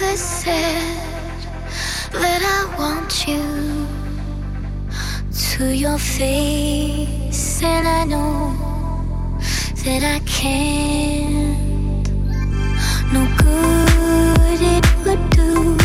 never said that I want you to your face, and I know that I can't. No good it would do,